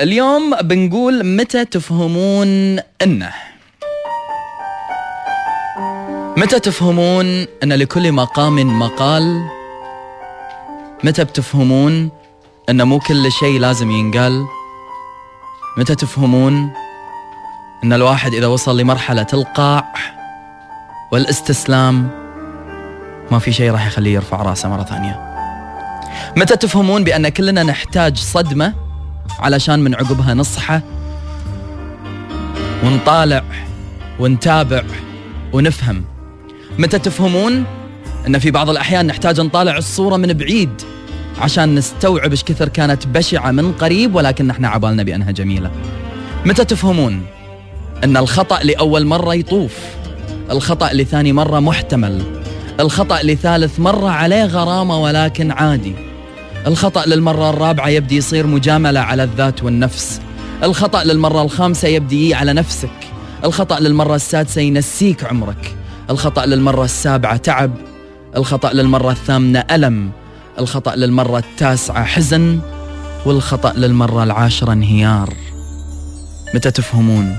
اليوم بنقول متى تفهمون إنه؟ متى تفهمون إن لكل مقام مقال؟ متى بتفهمون إن مو كل شيء لازم ينقال؟ متى تفهمون إن الواحد إذا وصل لمرحلة القاع والاستسلام ما في شيء راح يخليه يرفع رأسه مرة ثانية. متى تفهمون بأن كلنا نحتاج صدمة علشان من عقبها نصحى ونطالع ونتابع ونفهم. متى تفهمون إن في بعض الأحيان نحتاج نطالع الصورة من بعيد عشان نستوعب إيش كثر كانت بشعة من قريب ولكن إحنا عبالنا بأنها جميلة. متى تفهمون إن الخطأ لأول مرة يطوف؟ الخطأ لثاني مرة محتمل؟ الخطأ لثالث مرة عليه غرامة ولكن عادي. الخطأ للمرة الرابعة يبدي يصير مجاملة على الذات والنفس. الخطأ للمرة الخامسة يبدي على نفسك. الخطأ للمرة السادسة ينسيك عمرك. الخطأ للمرة السابعة تعب. الخطأ للمرة الثامنة ألم. الخطأ للمرة التاسعة حزن. والخطأ للمرة العاشرة انهيار. متى تفهمون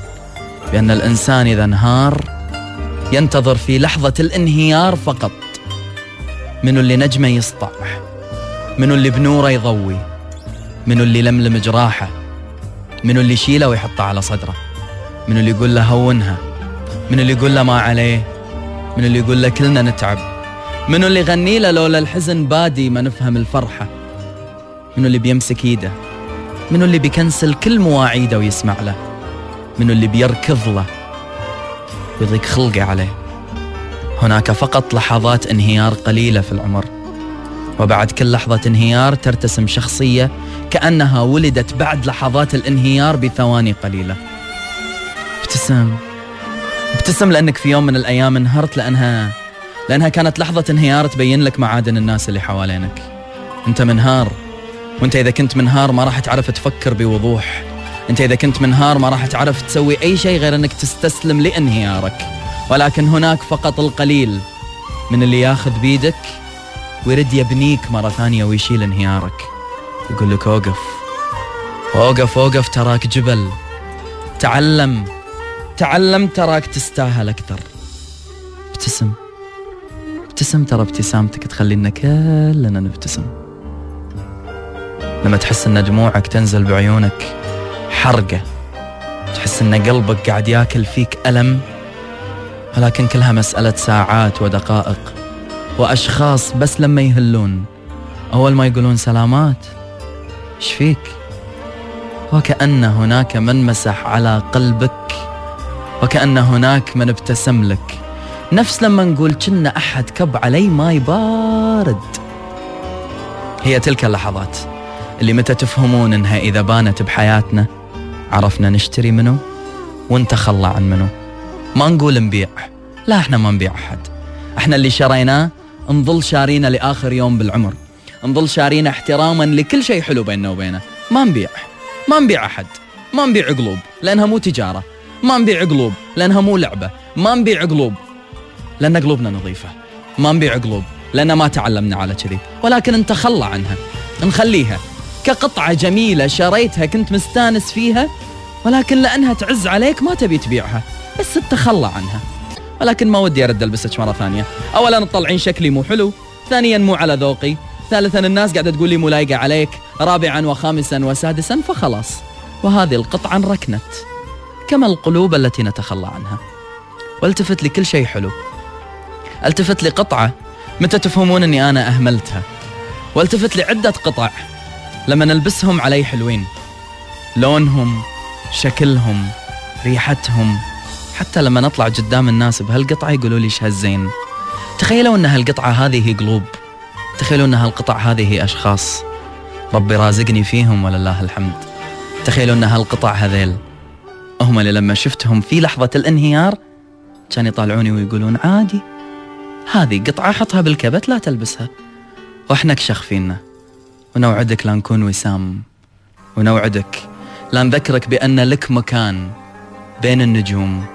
بأن الإنسان إذا انهار ينتظر في لحظة الانهيار فقط. من اللي نجمه يسطع؟ منو اللي بنوره يضوي منو اللي لملم جراحه منو اللي يشيله ويحطه على صدره منو اللي يقول له هونها منو اللي يقول له ما عليه منو اللي يقول له كلنا نتعب منو اللي يغني له لولا الحزن بادي ما نفهم الفرحة منو اللي بيمسك ايده منو اللي بيكنسل كل مواعيده ويسمع له منو اللي بيركض له ويضيق خلقه عليه هناك فقط لحظات انهيار قليلة في العمر وبعد كل لحظة انهيار ترتسم شخصية كأنها ولدت بعد لحظات الانهيار بثواني قليلة. ابتسم. ابتسم لأنك في يوم من الأيام انهرت لأنها لأنها كانت لحظة انهيار تبين لك معادن الناس اللي حوالينك. أنت منهار. وأنت إذا كنت منهار ما راح تعرف تفكر بوضوح. أنت إذا كنت منهار ما راح تعرف تسوي أي شيء غير أنك تستسلم لانهيارك. ولكن هناك فقط القليل من اللي ياخذ بيدك ويرد يبنيك مرة ثانية ويشيل انهيارك. يقول لك أوقف. أوقف أوقف تراك جبل. تعلم تعلم تراك تستاهل أكثر. ابتسم. ابتسم ترى ابتسامتك تخلينا كلنا نبتسم. لما تحس إن دموعك تنزل بعيونك حرقة تحس إن قلبك قاعد ياكل فيك ألم ولكن كلها مسألة ساعات ودقائق. وأشخاص بس لما يهلون. أول ما يقولون سلامات إيش فيك؟ وكأن هناك من مسح على قلبك وكأن هناك من ابتسم لك. نفس لما نقول كنا أحد كب علي ماي بارد هي تلك اللحظات اللي متى تفهمون إنها إذا بانت بحياتنا عرفنا نشتري منه ونتخلى عن منه ما نقول نبيع لا إحنا ما نبيع أحد. إحنا اللي شريناه نظل شارينه لآخر يوم بالعمر. نظل شارينه احتراما لكل شيء حلو بيننا وبينه. ما نبيع. ما نبيع أحد. ما نبيع قلوب. لأنها مو تجارة. ما نبيع قلوب. لأنها مو لعبة. ما نبيع قلوب. لأن قلوبنا نظيفة. ما نبيع قلوب. لأن ما تعلمنا على كذي. ولكن نتخلى عنها. نخليها. كقطعة جميلة شريتها كنت مستانس فيها. ولكن لأنها تعز عليك ما تبي تبيعها. بس تتخلى عنها. ولكن ما ودي أرد ألبسك مرة ثانية. اولا تطلعين شكلي مو حلو ثانيا مو على ذوقي ثالثا الناس قاعدة تقول لي مو لايقه عليك رابعا وخامسا وسادسا فخلاص. وهذه القطعة انركنت كما القلوب التي نتخلى عنها. والتفت لكل شيء حلو. التفت لقطعه متى تفهمون إني أنا أهملتها. والتفت لعده قطع لما نلبسهم علي حلوين. لونهم شكلهم ريحتهم. حتى لما نطلع قدام الناس بهالقطعة يقولوا لي إيش هالزين تخيلوا إن هالقطعة هذه هي قلوب. تخيلوا إن هالقطع هذه هي أشخاص. ربي رازقني فيهم ولله الحمد. تخيلوا إن هالقطع هذيل هم اللي لما شفتهم في لحظة الانهيار كان يطالعوني ويقولون عادي. هذه قطعة حطها بالكبت لا تلبسها. وإحنا كشخ فينا. ونوعدك لا نكون وسام. ونوعدك لا نذكرك بأن لك مكان بين النجوم.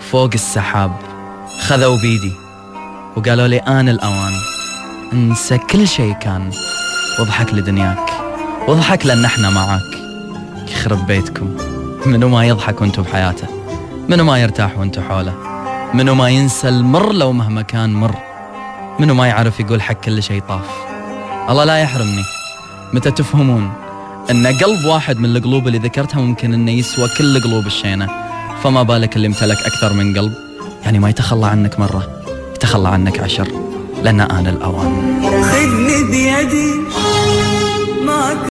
فوق السحاب خذوا بيدي وقالوا لي آن الأوان. انسى كل شيء كان واضحك لدنياك واضحك لأن إحنا معاك. يخرب بيتكم منو ما يضحك وانتو بحياته؟ منو ما يرتاح وانتو حوله؟ منو ما ينسى المر لو مهما كان مر؟ منو ما يعرف يقول حق كل شيء طاف؟ الله لا يحرمني. متى تفهمون إن قلب واحد من القلوب اللي ذكرتها ممكن إنه يسوى كل قلوب الشينة؟ فما بالك اللي امتلك أكثر من قلب؟ يعني ما يتخلى عنك مرة يتخلى عنك عشر لأن آن الأوان. خذني بيدي معك